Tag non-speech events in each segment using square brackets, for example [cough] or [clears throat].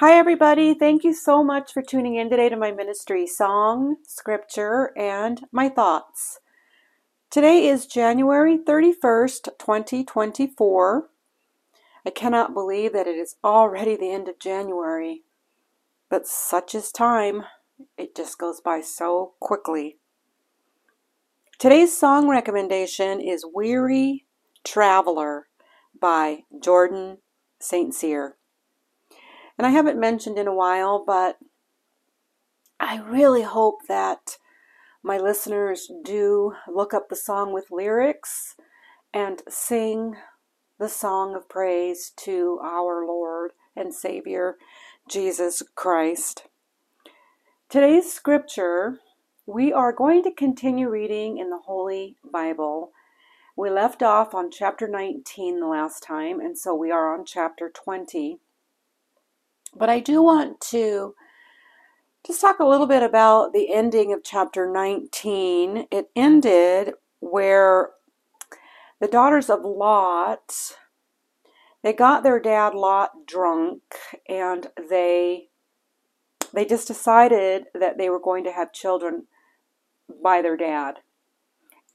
Hi, everybody. Thank you so much for tuning in today to my ministry song, scripture, and my thoughts. Today is January 31st, 2024. I cannot believe that it is already the end of January, but such is time. It just goes by so quickly. Today's song recommendation is Weary Traveler by Jordan St. Cyr and I haven't mentioned in a while, but I really hope that my listeners do look up the song with lyrics and sing the song of praise to our Lord and Savior, Jesus Christ. Today's scripture, we are going to continue reading in the Holy Bible. We left off on chapter 19 the last time, and so we are on chapter 20. But I do want to just talk a little bit about the ending of chapter 19. It ended where the daughters of Lot they got their dad Lot drunk and they they just decided that they were going to have children by their dad.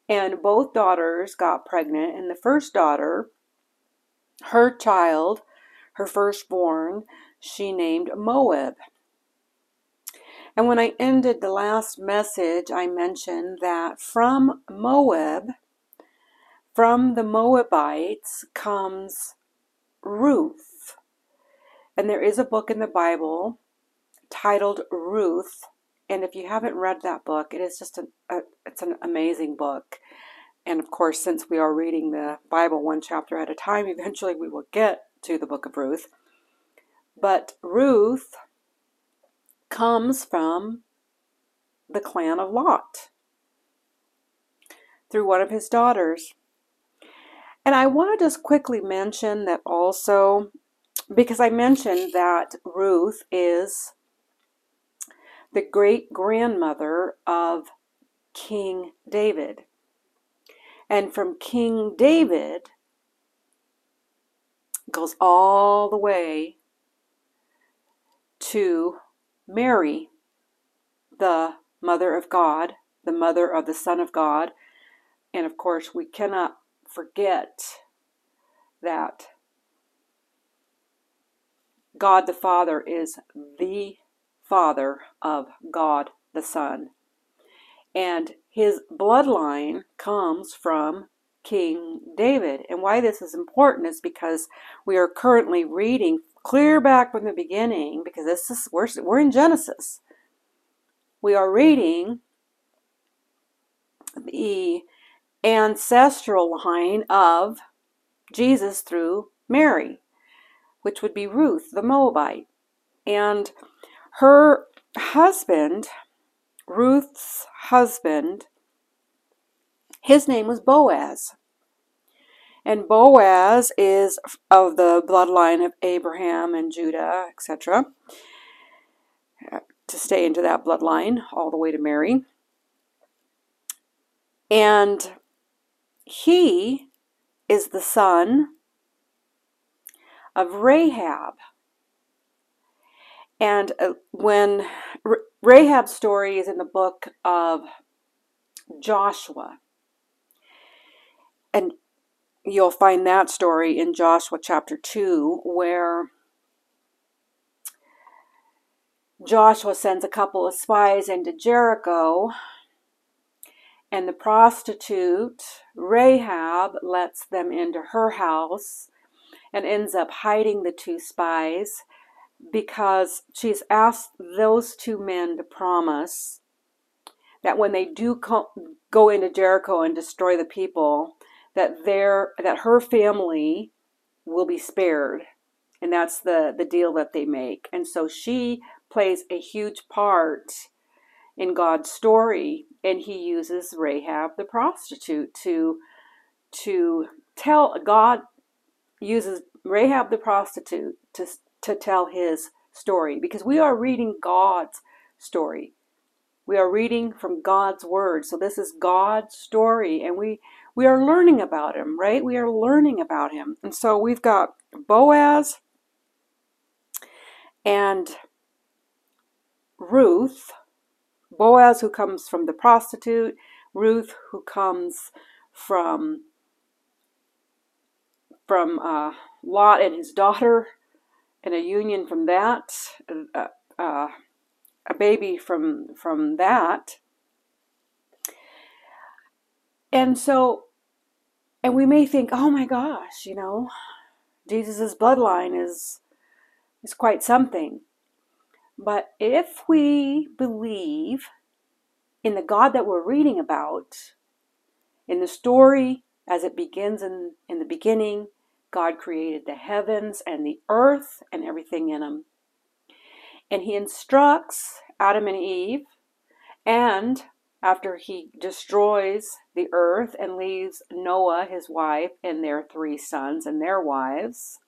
And both daughters got pregnant and the first daughter her child, her firstborn, she named Moab. And when I ended the last message, I mentioned that from Moab, from the Moabites, comes Ruth. And there is a book in the Bible titled Ruth. And if you haven't read that book, it is just a, a it's an amazing book. And of course, since we are reading the Bible one chapter at a time, [laughs] eventually we will get to the book of Ruth. But Ruth comes from the clan of Lot through one of his daughters. And I want to just quickly mention that also, because I mentioned that Ruth is the great grandmother of King David. And from King David goes all the way to Mary, the Mother of God, the Mother of the Son of God. And of course, we cannot forget that God the Father is the Father of God the Son. And his bloodline comes from King David. And why this is important is because we are currently reading clear back from the beginning, because this is we're, we're in Genesis. We are reading the ancestral line of Jesus through Mary, which would be Ruth the Moabite. And her husband, Ruth's husband, his name was Boaz. And Boaz is of the bloodline of Abraham and Judah, etc. To stay into that bloodline all the way to Mary. And he is the son of Rahab. And uh, when Rahab's story is in the book of Joshua, and you'll find that story in Joshua chapter 2, where Joshua sends a couple of spies into Jericho, and the prostitute, Rahab, lets them into her house and ends up hiding the two spies because she's asked those two men to promise that when they do go into Jericho and destroy the people, that their that her family will be spared. And that's the the deal that they make. And so she plays a huge part in God's story. And he uses Rahab the prostitute to to tell God uses Rahab the prostitute to to tell his story. Because we are reading God's story. We are reading from God's word. So this is God's story. And we we are learning about him, right? We are learning about him. And so we've got Boaz and Ruth, Boaz, who comes from the prostitute, Ruth, who comes from from uh, Lot and his daughter, and a union from that, uh, uh, a baby from from that, and so, and we may think, oh my gosh, you know, Jesus's bloodline is is quite something. But if we believe in the God that we're reading about, in the story as it begins in, in the beginning, God created the heavens and the earth and everything in them. And he instructs Adam and Eve, and after he destroys the earth and leaves Noah, his wife, and their three sons and their wives,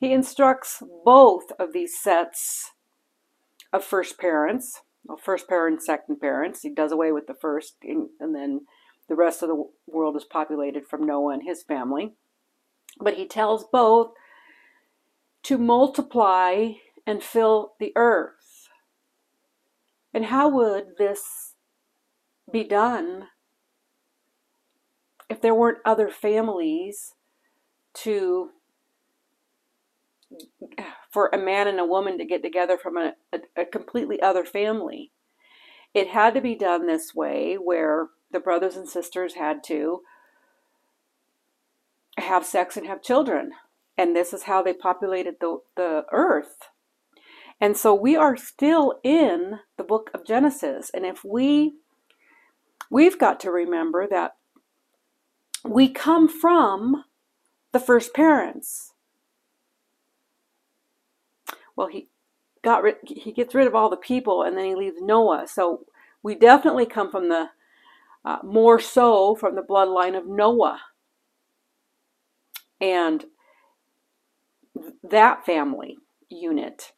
he instructs both of these sets of first parents, well, first parents, second parents. He does away with the first, and then the rest of the world is populated from Noah and his family. But he tells both to multiply and fill the earth. And how would this be done if there weren't other families to for a man and a woman to get together from a, a, a, completely other family. It had to be done this way where the brothers and sisters had to have sex and have children. And this is how they populated the, the earth. And so we are still in the book of Genesis. And if we, we've got to remember that we come from the first parents well, he got he gets rid of all the people and then he leaves Noah. So we definitely come from the, uh, more so from the bloodline of Noah. And that family unit.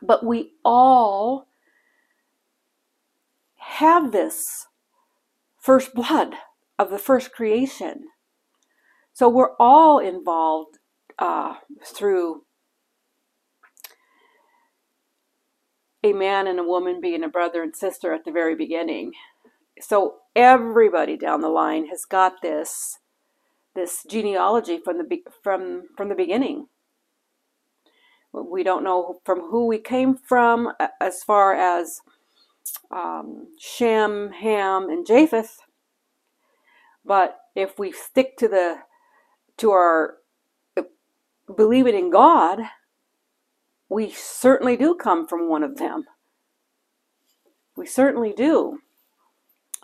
But we all have this first blood of the first creation. So we're all involved uh, through a man and a woman being a brother and sister at the very beginning. So everybody down the line has got this this genealogy from the from from the beginning. We don't know from who we came from as far as um, Shem, Ham, and Japheth, but if we stick to the to our believing in God, we certainly do come from one of them. We certainly do.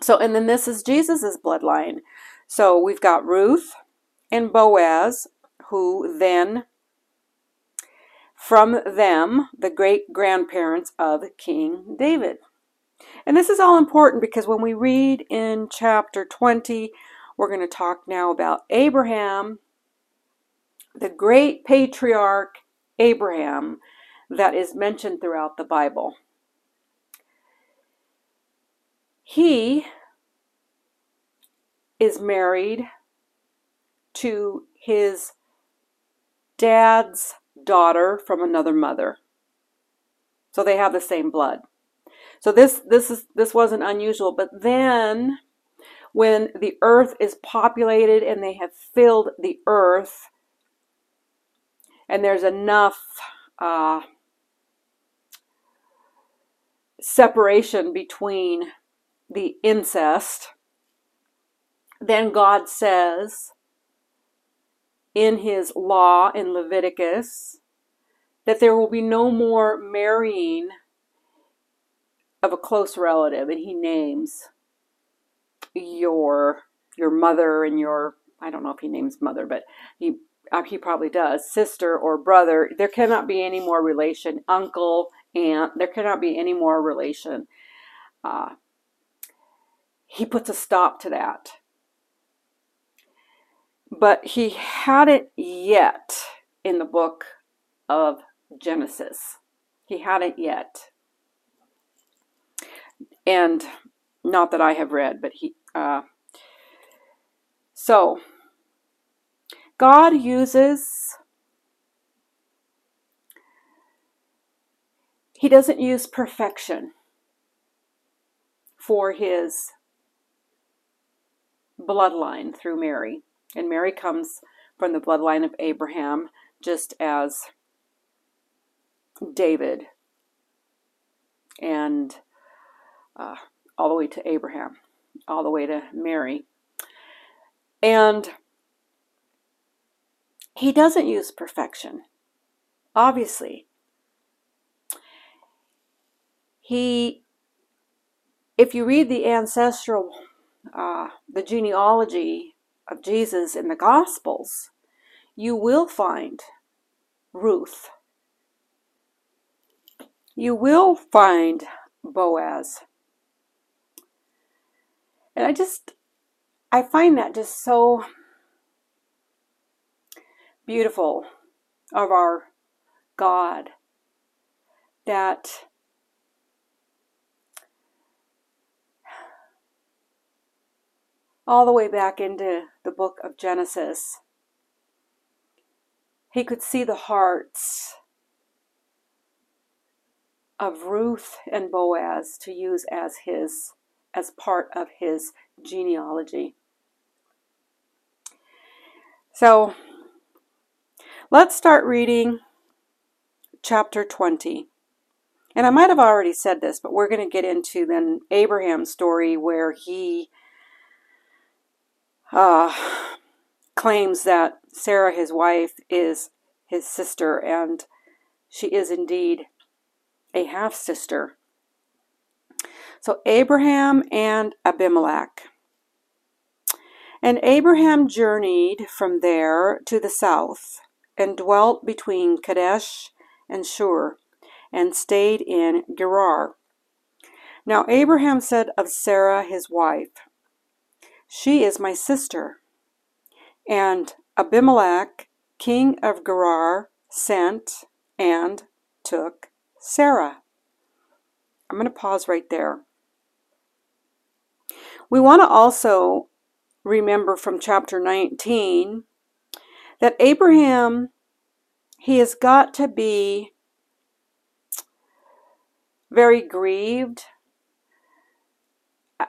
So, and then this is Jesus's bloodline. So we've got Ruth and Boaz, who then, from them, the great grandparents of King David. And this is all important because when we read in chapter 20, we're going to talk now about Abraham, the great patriarch Abraham, that is mentioned throughout the Bible. He is married to his dad's daughter from another mother. So they have the same blood. So this this is this wasn't unusual, but then when the earth is populated and they have filled the earth and there's enough uh, separation between the incest, then God says in his law in Leviticus that there will be no more marrying of a close relative and he names your your mother and your I don't know if he names mother but he uh, he probably does sister or brother there cannot be any more relation uncle aunt. there cannot be any more relation. Uh, he puts a stop to that. But he hadn't yet in the book of Genesis. He hadn't yet. And not that I have read, but he. Uh, so, God uses he doesn't use perfection for his bloodline through Mary. And Mary comes from the bloodline of Abraham, just as David and uh, all the way to Abraham, all the way to Mary. And he doesn't use perfection, obviously. He, if you read the ancestral, uh, the genealogy of Jesus in the Gospels, you will find Ruth. You will find Boaz. And I just, I find that just so beautiful of our God that all the way back into the book of Genesis, he could see the hearts of Ruth and Boaz to use as his as part of his genealogy. So let's start reading chapter 20. And I might have already said this, but we're going to get into then Abraham's story where he uh, claims that Sarah, his wife, is his sister, and she is indeed a half sister. So, Abraham and Abimelech. And Abraham journeyed from there to the south, and dwelt between Kadesh and Shur, and stayed in Gerar. Now Abraham said of Sarah his wife, She is my sister. And Abimelech, king of Gerar, sent and took Sarah. I'm going to pause right there. We want to also remember from chapter 19 that Abraham, he has got to be very grieved.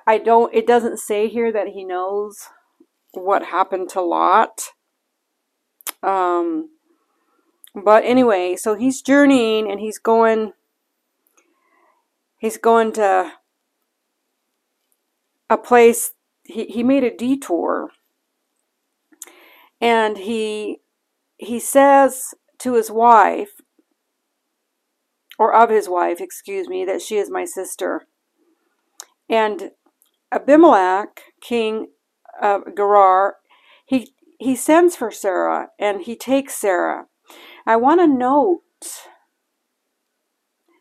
I don't, it doesn't say here that he knows what happened to Lot. Um, but anyway, so he's journeying and he's going, he's going to a place he, he made a detour. And he he says to his wife or of his wife excuse me that she is my sister. And abimelech king of gerar he he sends for sarah and he takes sarah. I want to note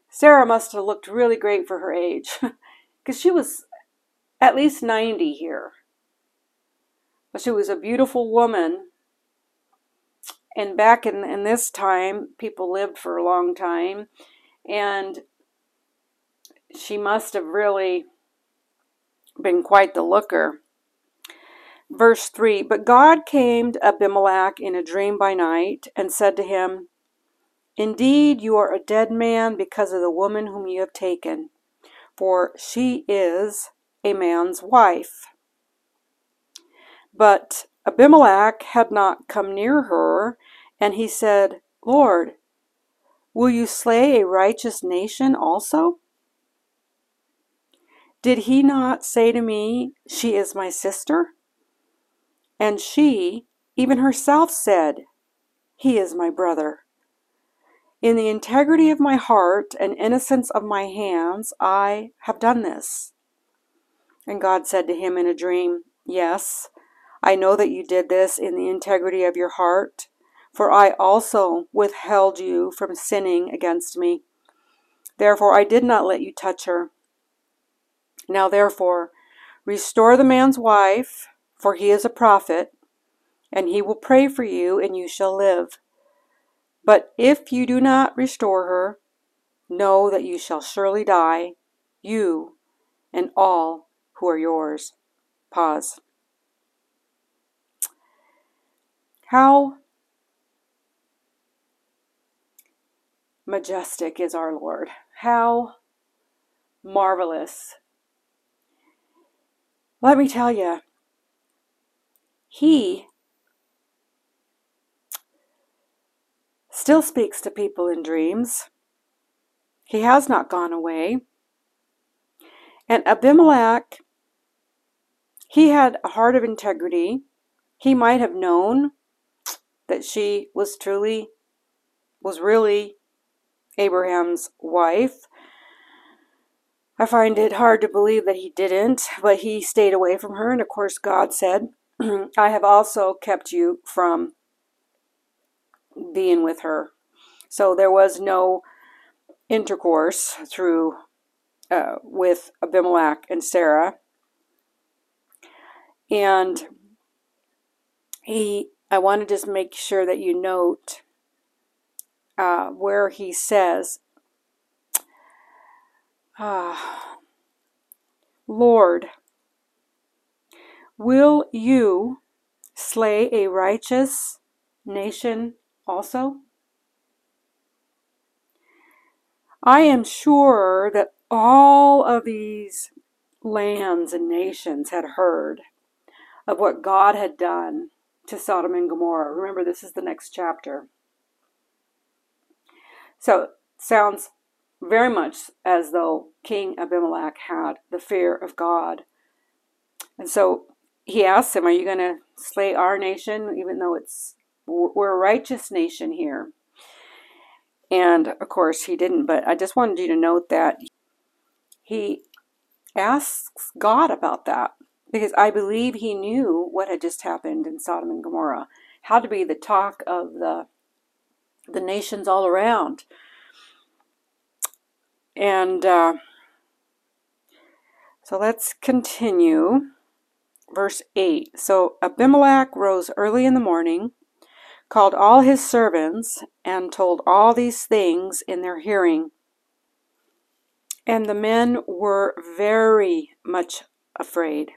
sarah must have looked really great for her age [laughs] because she was at least 90 here. She was a beautiful woman. And back in, in this time, people lived for a long time. And she must have really been quite the looker. Verse 3 But God came to Abimelech in a dream by night and said to him, Indeed, you are a dead man because of the woman whom you have taken, for she is a man's wife. But Abimelech had not come near her, and he said, Lord, will you slay a righteous nation also? Did he not say to me, She is my sister? And she, even herself, said, He is my brother. In the integrity of my heart and innocence of my hands, I have done this. And God said to him in a dream, Yes, I know that you did this in the integrity of your heart, for I also withheld you from sinning against me. Therefore I did not let you touch her. Now therefore, restore the man's wife, for he is a prophet, and he will pray for you, and you shall live. But if you do not restore her, know that you shall surely die, you and all who are yours. Pause. How majestic is our Lord. How marvelous. Let me tell you, He still speaks to people in dreams. He has not gone away. And Abimelech, he had a heart of integrity. He might have known that she was truly, was really Abraham's wife. I find it hard to believe that he didn't, but he stayed away from her. And of course, God said, [clears throat] I have also kept you from being with her. So there was no intercourse through uh, with Abimelech and Sarah. And he, I want to just make sure that you note uh, where he says, ah, Lord, will you slay a righteous nation also? I am sure that all of these lands and nations had heard of what God had done to Sodom and Gomorrah. Remember, this is the next chapter. So, sounds very much as though King Abimelech had the fear of God. And so he asks him, Are you going to slay our nation, even though it's we're a righteous nation here? And of course, he didn't, but I just wanted you to note that he asks God about that because I believe he knew what had just happened in Sodom and Gomorrah, how to be the talk of the the nations all around. And uh, so let's continue. Verse 8. So Abimelech rose early in the morning, called all his servants, and told all these things in their hearing. And the men were very much afraid.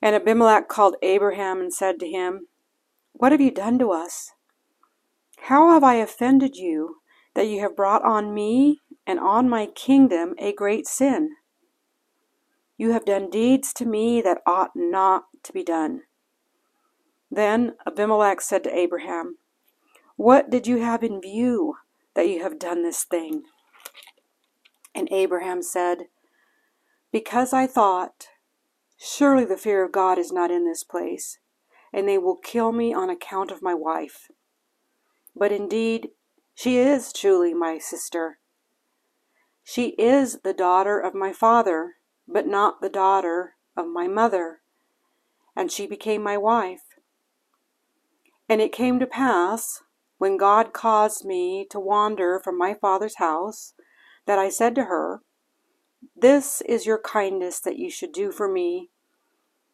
And Abimelech called Abraham and said to him, What have you done to us? How have I offended you that you have brought on me and on my kingdom a great sin? You have done deeds to me that ought not to be done. Then Abimelech said to Abraham, What did you have in view that you have done this thing? And Abraham said, Because I thought, Surely the fear of God is not in this place, and they will kill me on account of my wife. But indeed, she is truly my sister. She is the daughter of my father, but not the daughter of my mother. And she became my wife. And it came to pass, when God caused me to wander from my father's house, that I said to her, This is your kindness that you should do for me.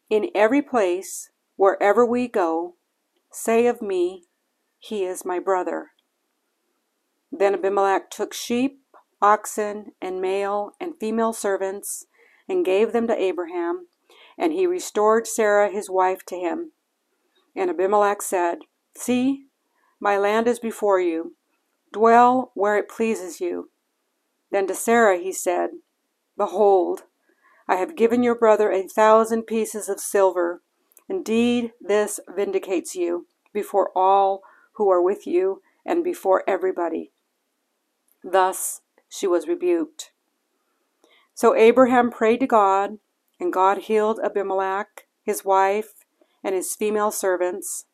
In every place, wherever we go, say of me, He is my brother. Then Abimelech took sheep, oxen, and male and female servants, and gave them to Abraham, and he restored Sarah his wife to him. And Abimelech said, See, my land is before you. Dwell where it pleases you. Then to Sarah he said, Behold, I have given your brother a thousand pieces of silver. Indeed, this vindicates you before all who are with you and before everybody. Thus she was rebuked. So Abraham prayed to God, and God healed Abimelech, his wife, and his female servants.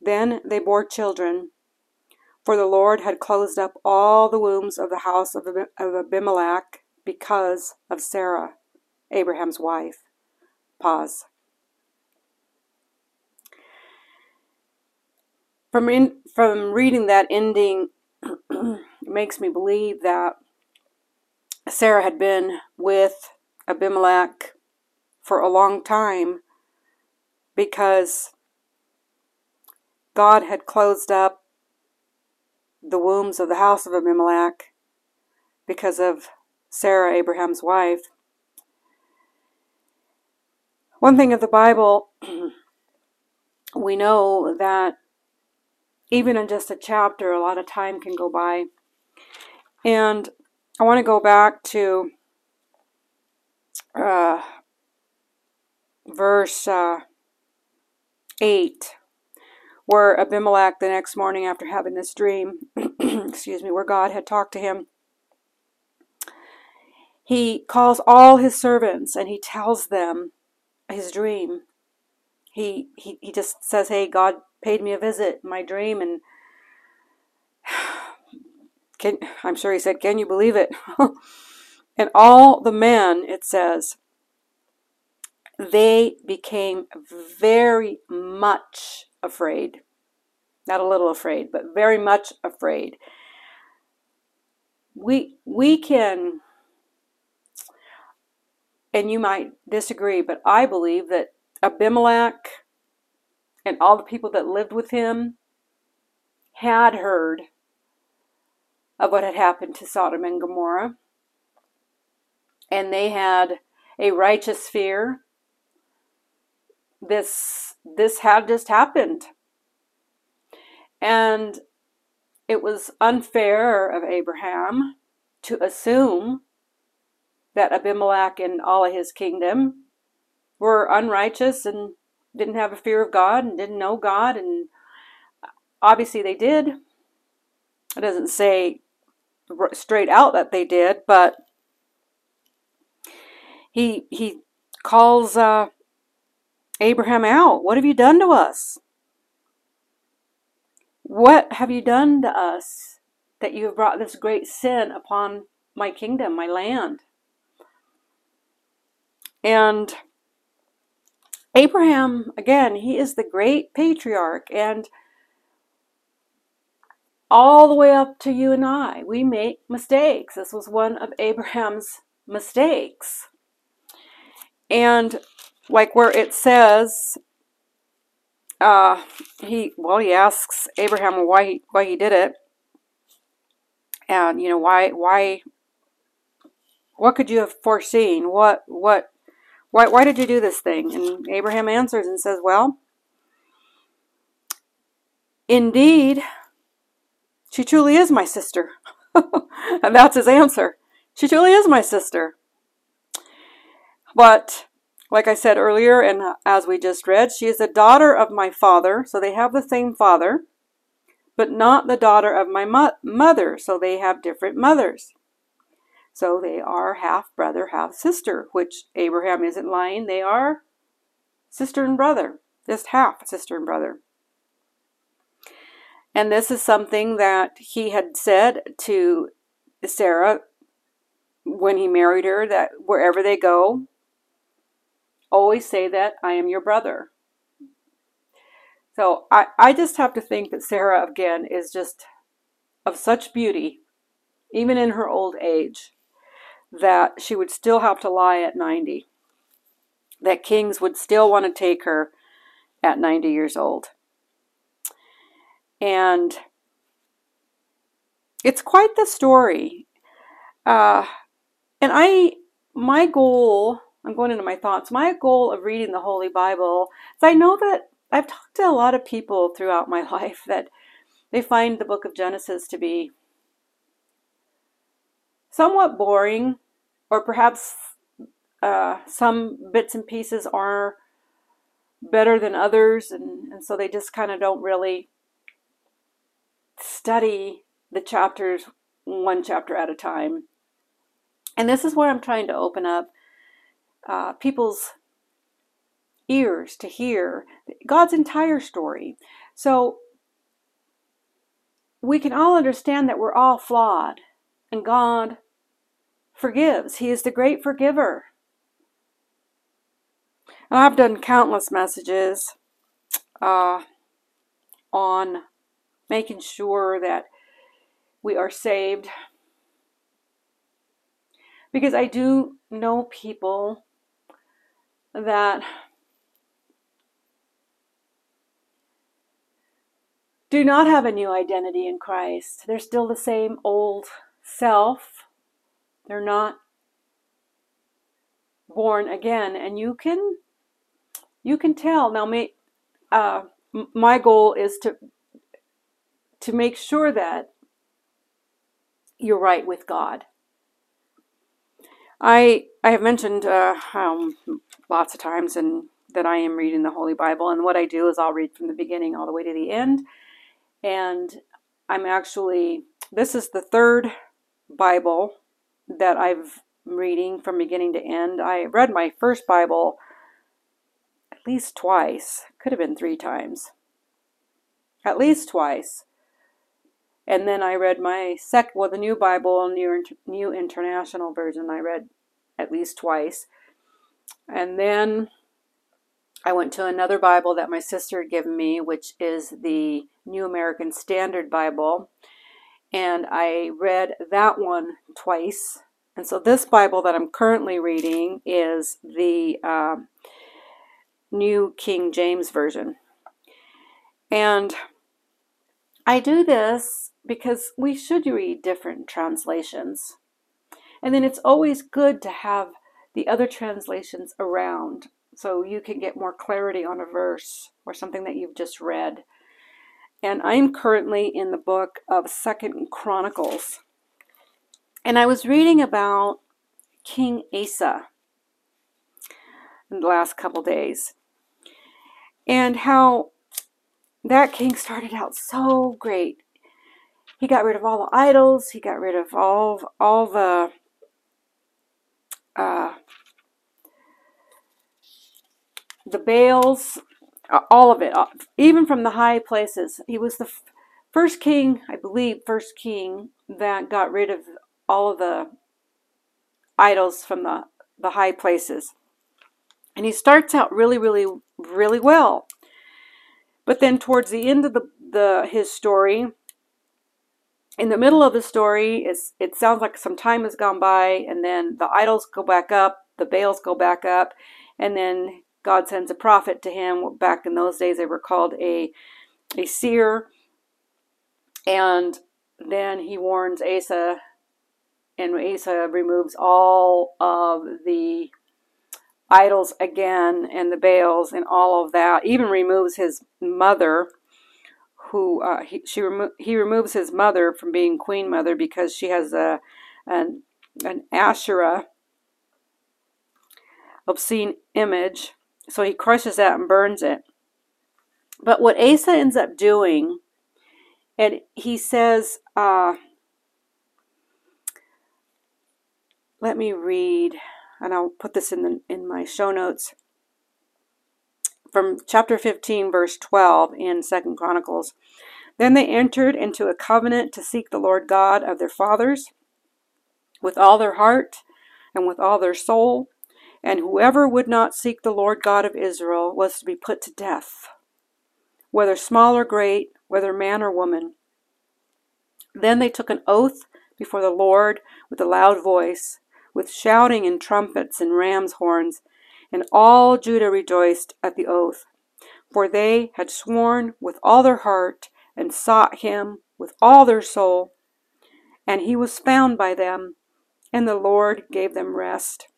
Then they bore children, for the Lord had closed up all the wombs of the house of Abimelech because of Sarah. Abraham's wife. Pause. From, in, from reading that ending, [clears throat] it makes me believe that Sarah had been with Abimelech for a long time because God had closed up the wombs of the house of Abimelech because of Sarah, Abraham's wife. One thing of the Bible, [clears throat] we know that even in just a chapter, a lot of time can go by. And I want to go back to uh, verse uh, 8, where Abimelech, the next morning after having this dream, [clears throat] excuse me, where God had talked to him, he calls all his servants and he tells them his dream. He, he, he just says, Hey, God paid me a visit my dream, and [sighs] can, I'm sure he said, Can you believe it? [laughs] and all the men, it says, they became very much afraid. Not a little afraid, but very much afraid. We, we can, and you might disagree, but I believe that Abimelech and all the people that lived with him had heard of what had happened to Sodom and Gomorrah. And they had a righteous fear. This this had just happened. And it was unfair of Abraham to assume that Abimelech and all of his kingdom were unrighteous and didn't have a fear of God and didn't know God and obviously they did. It doesn't say straight out that they did, but he he calls uh, Abraham out. What have you done to us? What have you done to us that you have brought this great sin upon my kingdom, my land? And Abraham, again, he is the great patriarch, and all the way up to you and I, we make mistakes. This was one of Abraham's mistakes. And like where it says, uh, he well, he asks Abraham why he, why he did it, and you know why why what could you have foreseen? What what why, why did you do this thing? And Abraham answers and says, Well, indeed, she truly is my sister. [laughs] and that's his answer. She truly is my sister. But, like I said earlier, and as we just read, she is the daughter of my father, so they have the same father, but not the daughter of my mo- mother, so they have different mothers. So they are half brother, half sister, which Abraham isn't lying. They are sister and brother, just half sister and brother. And this is something that he had said to Sarah when he married her that wherever they go, always say that I am your brother. So I, I just have to think that Sarah, again, is just of such beauty, even in her old age that she would still have to lie at 90. That kings would still want to take her at 90 years old. And it's quite the story. Uh, and I, my goal, I'm going into my thoughts, my goal of reading the Holy Bible is I know that I've talked to a lot of people throughout my [laughs] life that they find the book of Genesis to be somewhat boring, or perhaps uh, some bits and pieces are better than others, and, and so they just kind of don't really study the chapters one chapter at a time. And this is where I'm trying to open up uh, people's ears to hear God's entire story. So we can all understand that we're all flawed, and God forgives. He is the great forgiver. And I've done countless messages uh, on making sure that we are saved. Because I do know people that do not have a new identity in Christ. They're still the same old self they're not born again, and you can you can tell. Now, uh, my goal is to to make sure that you're right with God. I I have mentioned uh, um, lots of times and that I am reading the Holy Bible, and what I do is I'll read from the beginning all the way to the end, and I'm actually this is the third Bible that I've reading from beginning to end. I read my first Bible at least twice, could have been three times, at least twice. And then I read my second, well, the new Bible, new, new international version, I read at least twice. And then I went to another Bible that my sister had given me, which is the New American Standard Bible. And I read that one twice. And so this Bible that I'm currently reading is the uh, New King James Version. And I do this because we should read different translations. And then it's always good to have the other translations around so you can get more clarity on a verse or something that you've just read. And I'm currently in the book of Second Chronicles. And I was reading about King Asa in the last couple days and how that king started out so great. He got rid of all the idols. He got rid of all all the uh, the Baals, all of it, uh, even from the high places. He was the first king, I believe, first king that got rid of all of the idols from the, the high places. And he starts out really, really, really well. But then towards the end of the, the his story, in the middle of the story, it's, it sounds like some time has gone by, and then the idols go back up, the Baals go back up, and then God sends a prophet to him. Back in those days, they were called a, a seer. And then he warns Asa, and Asa removes all of the idols again and the Baals and all of that. Even removes his mother, who uh, he she remo- he removes his mother from being queen mother because she has a an an Asherah obscene image so he crushes that and burns it. But what Asa ends up doing, and he says, uh, let me read, and I'll put this in the, in my show notes from chapter 15 verse 12 in second chronicles then they entered into a covenant to seek the lord god of their fathers with all their heart and with all their soul and whoever would not seek the Lord God of Israel was to be put to death, whether small or great, whether man or woman. Then they took an oath before the Lord with a loud voice, with shouting and trumpets and ram's horns, and all Judah rejoiced at the oath, for they had sworn with all their heart and sought him with all their soul. And he was found by them, and the Lord gave them rest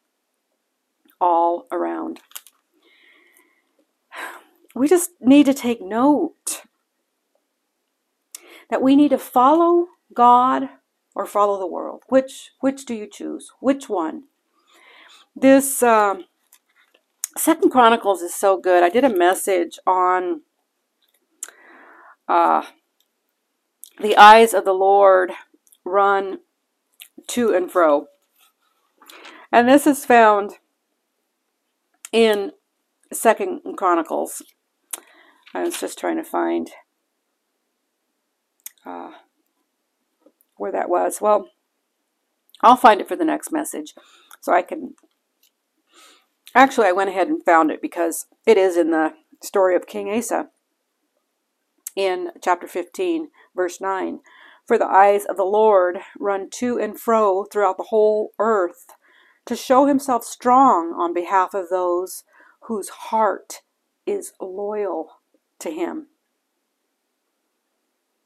all around. We just need to take note that we need to follow God or follow the world. Which which do you choose? Which one? This uh, Second Chronicles is so good. I did a message on uh, the eyes of the Lord run to and fro, and this is found in Second Chronicles. I was just trying to find uh, where that was. Well, I'll find it for the next message so I can. Actually, I went ahead and found it because it is in the story of King Asa in chapter 15, verse 9. For the eyes of the Lord run to and fro throughout the whole earth to show himself strong on behalf of those whose heart is loyal to him.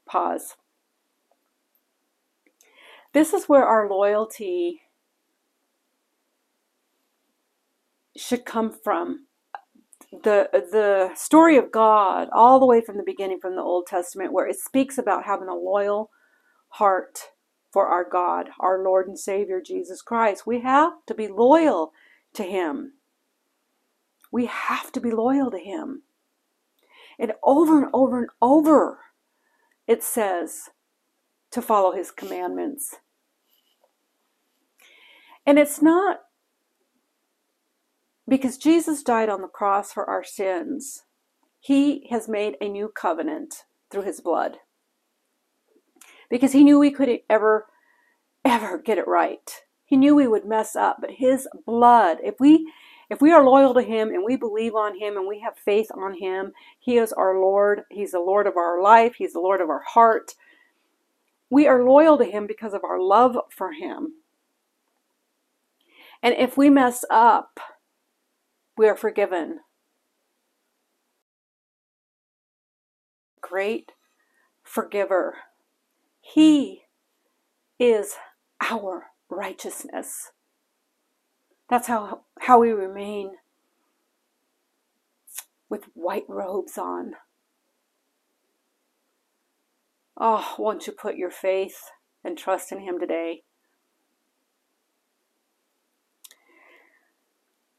Pause. This is where our loyalty should come from. the the story of God all the way from the beginning from the Old Testament where it speaks about having a loyal heart for our God, our Lord and Savior Jesus Christ. We have to be loyal to him. We have to be loyal to him. And over and over and over it says to follow his commandments. And it's not because Jesus died on the cross for our sins. He has made a new covenant through his blood. Because he knew we couldn't ever, ever get it right. He knew we would mess up, but his blood, if we if we are loyal to him and we believe on him and we have faith on him, he is our Lord. He's the Lord of our life. He's the Lord of our heart. We are loyal to him because of our love for him. And if we mess up, we are forgiven. Great forgiver. He is our righteousness. That's how, how we remain with white robes on. Oh, won't you put your faith and trust in Him today?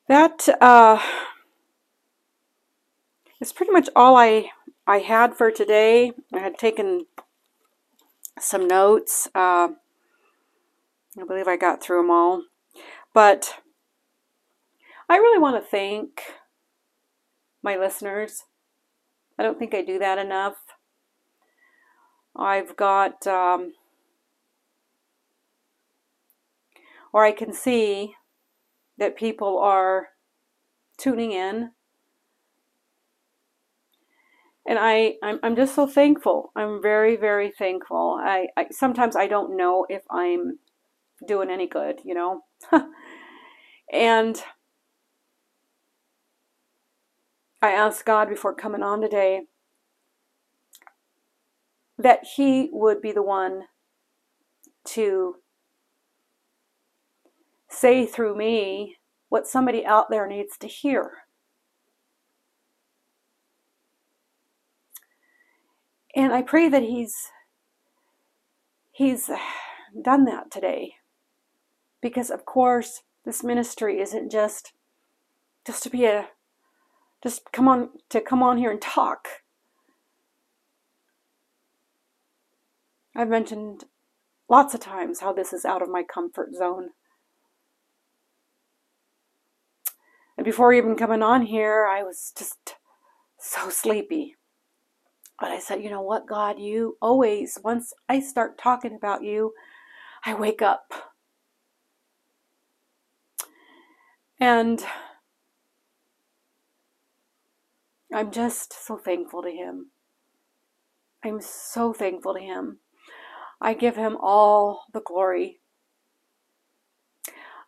that uh, is pretty much all I I had for today. I had taken some notes. Uh, I believe I got through them all, but I really want to thank my listeners. I don't think I do that enough. I've got, um, or I can see that people are tuning in. And I, I'm, I'm just so thankful. I'm very, very thankful. I, I sometimes I don't know if I'm doing any good, you know. [laughs] and I asked God before coming on today that He would be the one to say through me what somebody out there needs to hear. And I pray that he's he's done that today. Because of course, this ministry isn't just just to be a just come on to come on here and talk. I've mentioned lots of times how this is out of my comfort zone. And before even coming on here, I was just so sleepy. But I said, you know what, God, you always, once I start talking about you, I wake up. And I'm just so thankful to Him. I'm so thankful to Him. I give Him all the glory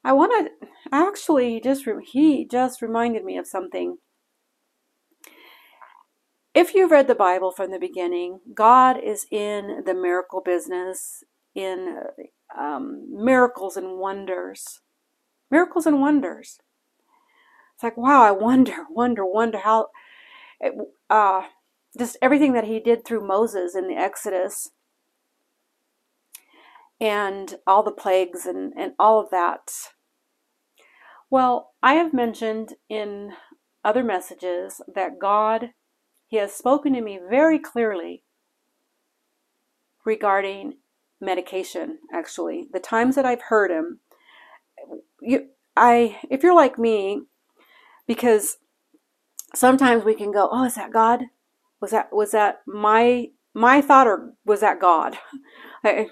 I want to actually just, he just reminded me of something. If you've read the Bible from the beginning, God is in the miracle business, in um, miracles and wonders. Miracles and wonders. It's like, wow, I wonder, [laughs] wonder, wonder how, uh, just everything that he did through Moses in the Exodus and all the plagues and, and all of that. Well, I have mentioned in other messages that God, He has spoken to me very clearly regarding medication, actually. The times that I've heard Him, you, I, if you're like me, because sometimes we can go, oh, is that God? Was that, was that my, my thought or was that God? [laughs] I,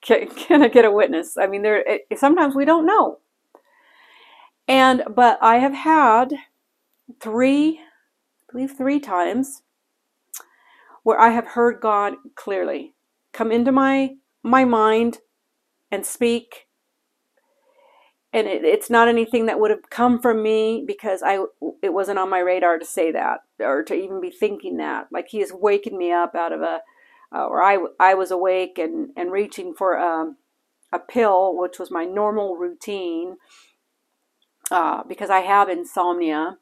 can, can I get a witness? I mean, there, it, sometimes we don't know. And, but I have had three, believe three times where I have heard God clearly come into my, my mind and speak. And it, it's not anything that would have come from me because I it wasn't on my radar to say that or to even be thinking that. Like he has wakened me up out of a, uh, or I, I was awake and, and reaching for a, a pill, which was my normal routine uh, because I have insomnia.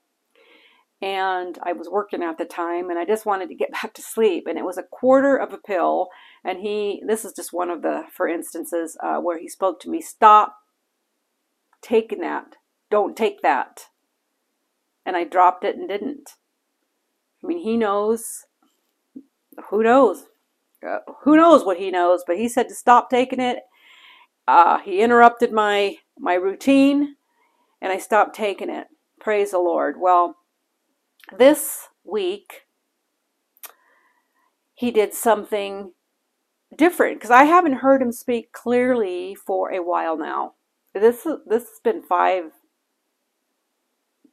And I was working at the time and I just wanted to get [laughs] back to sleep and it was a quarter of a pill and he this is just one of the for instances uh, where he spoke to me stop taking that. Don't take that. And I dropped it and didn't. I mean he knows who knows? Uh, who knows what he knows but he said to stop taking it. Uh, he interrupted my my routine and I stopped taking it. Praise the Lord. Well this week, he did something different because I haven't heard him speak clearly for a while now. This this has been five,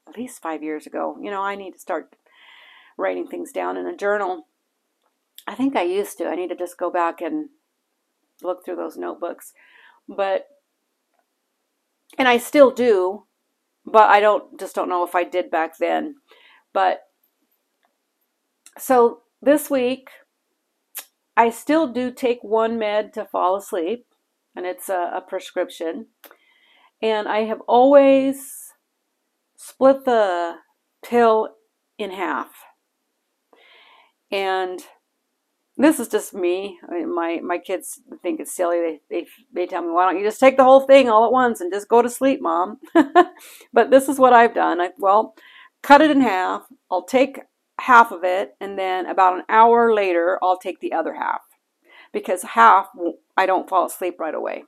at least five years ago. You know, I need to start writing things down in a journal. I think I used to. I need to just go back and look through those notebooks, but and I still do, but I don't just don't know if I did back then. But so this week, I still do take one med to fall asleep, and it's a, a prescription. And I have always split the pill in half. And this is just me. I mean, my my kids think it's silly. They, they they tell me, "Why don't you just take the whole thing all at once and just go to sleep, mom?" [laughs] but this is what I've done. I well, cut it in half. I'll take half of it, and then about an hour later, I'll take the other half because half I don't fall asleep right away.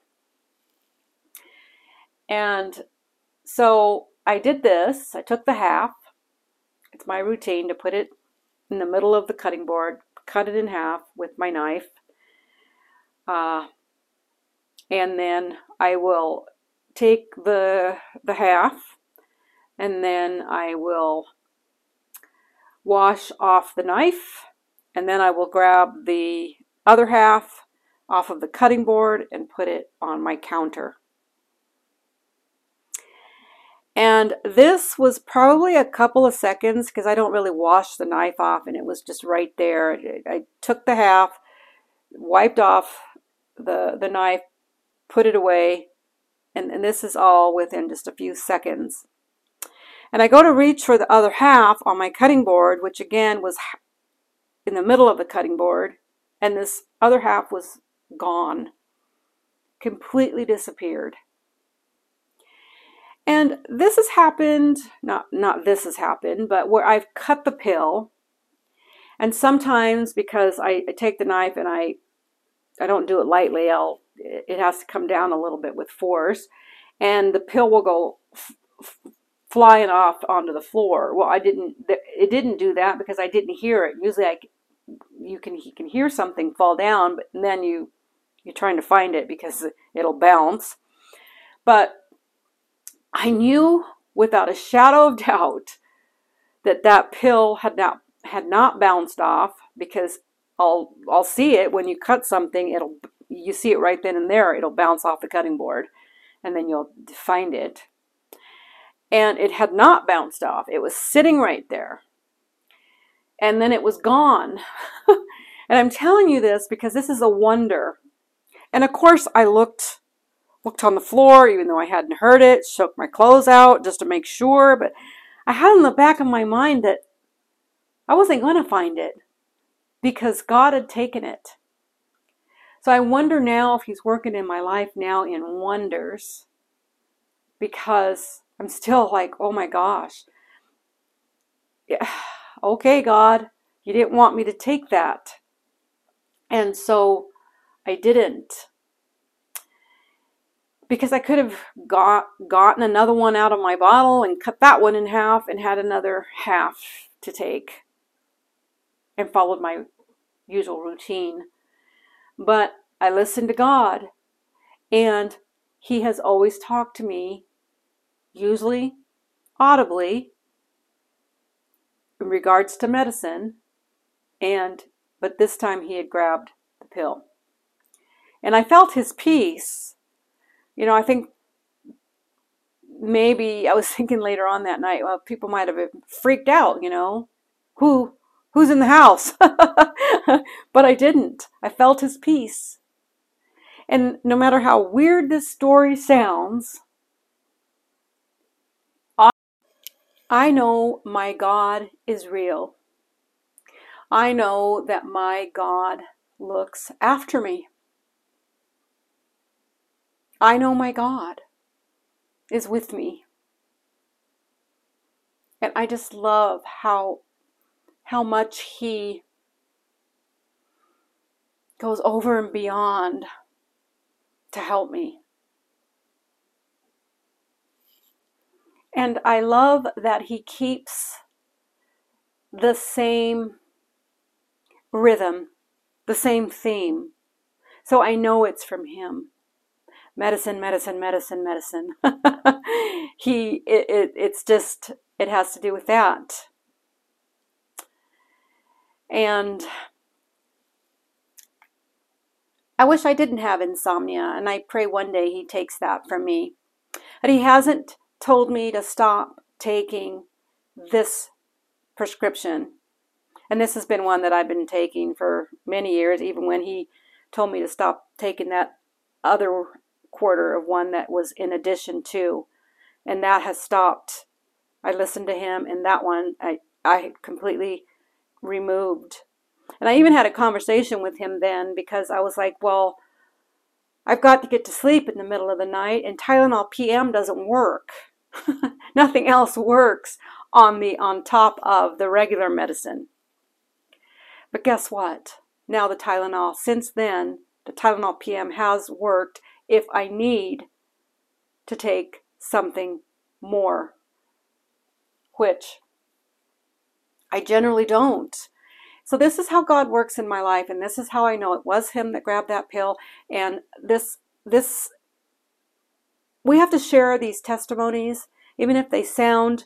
And so I did this. I took the half. It's my routine to put it in the middle of the cutting board, cut it in half with my knife. Uh, and then I will take the the half and then I will wash off the knife and then I will grab the other half off of the cutting board and put it on my counter. And this was probably a couple of seconds because I don't really wash the knife off and it was just right there. I took the half, wiped off the, the knife, put it away, and, and this is all within just a few seconds. And I go to reach for the other half on my cutting board, which again was in the middle of the cutting board, and this other half was gone, completely disappeared. And this has happened, not, not this has happened, but where I've cut the pill, and sometimes because I, I take the knife and I, I don't do it lightly, I'll, it has to come down a little bit with force, and the pill will go flying off onto the floor. Well, I didn't. It didn't do that because I didn't hear it. Usually, I you can you can hear something fall down, but then you you're trying to find it because it'll bounce. But I knew without a shadow of [laughs] doubt that that pill had not had not bounced off because I'll I'll see it when you cut something. It'll you see it right then and there. It'll bounce off the cutting board, and then you'll find it and it had not bounced off. It was sitting right there. And then it was gone. [laughs] and I'm telling you this because this is a wonder. And of course, I looked looked on the floor even though I hadn't heard it, shook my clothes out just to make sure, but I had in the back of my mind that I wasn't going to find it because God had taken it. So I wonder now if he's working in my life now in wonders because I'm still like, oh my gosh. Yeah, okay, God, you didn't want me to take that. And so I didn't. Because I could have got gotten another one out of my bottle and cut that one in half and had another half to take and followed my usual routine. But I listened to God and He has always talked to me usually audibly in regards to medicine and but this time he had grabbed the pill. And i felt his peace. You know i think maybe i was [laughs] thinking later on that night well people might have freaked out you know? Who who's in the house? [laughs] But i didn't. I felt his peace. And no matter how weird this story sounds I know my God is real. I know that my God looks after me. I know my God is with me. And I just love how how much he goes over and beyond to help me. And I love that he keeps the same rhythm, the same theme. So I know it's from him. Medicine, medicine, medicine, medicine. [laughs] he, it, it, it's just, it has to do with that. And I wish I didn't have insomnia, and I pray one day he takes that from me. But he hasn't told me to stop taking this prescription. And this has been one that I've been taking for many years, even when he told me to stop taking that other quarter of one that was in addition to. And that has stopped. I listened to him, and that one I, I completely removed. And I even had a conversation with him then because I was like, well, I've got to get to sleep in the middle of the night, and Tylenol PM doesn't work. [laughs] Nothing else works on the on top of the regular medicine. But guess what? Now the Tylenol, since then, the Tylenol PM has worked if I need to take something more, which I generally don't. So this is how God works in my life and this is how I know it was him that grabbed that pill and this this we have to share these testimonies even if they sound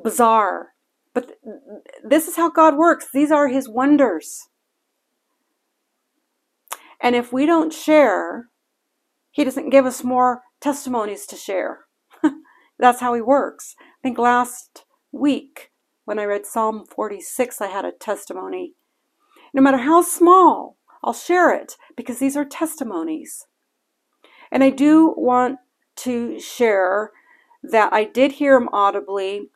bizarre. But this is how God works. These are his wonders. And if we don't share, he doesn't give us more testimonies to share. [laughs] That's how he works. I think last week when I read Psalm 46, I had a testimony. No matter how small, I'll share it because these are testimonies. And I do want to share that I did hear him audibly.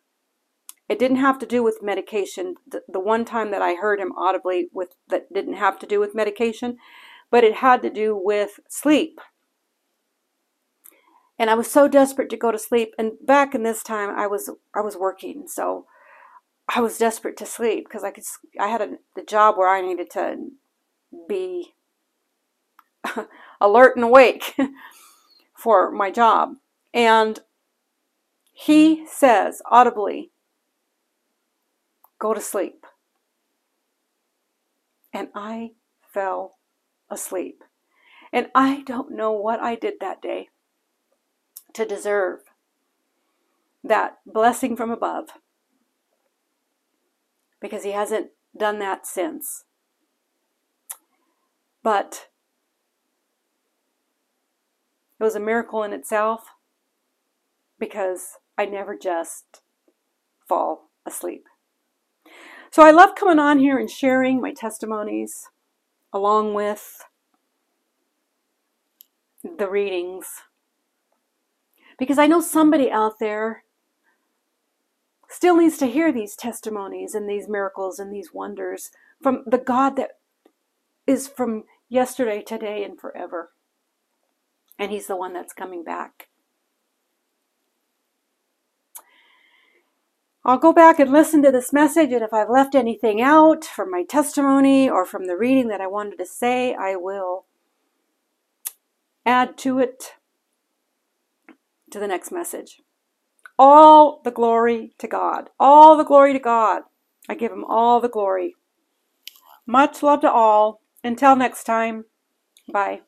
It didn't have to do with medication. The, the one time that I heard him audibly with that didn't have to do with medication, but it had to do with sleep. And I was so desperate to go to sleep. And back in this time, I was I was working, so I was desperate to sleep because I could. I had a the job where I needed to be [laughs] alert and awake [laughs] for my job, and he says audibly, "Go to sleep," and I fell asleep, and I don't know what I did that day to deserve that blessing from above because he hasn't done that since. But it was a miracle in itself because I never just fall asleep. So I love coming on here and sharing my testimonies along with the readings because I know somebody out there still needs to hear these testimonies and these miracles and these wonders from the God that is from yesterday, today, and forever. And He's the one that's coming back. I'll go back and listen to this message, and if I've left anything out from my testimony or from the reading that I wanted to say, I will add to it to the next message. All the glory to God. All the glory to God. I give him all the glory. Much love to all. Until next time, bye.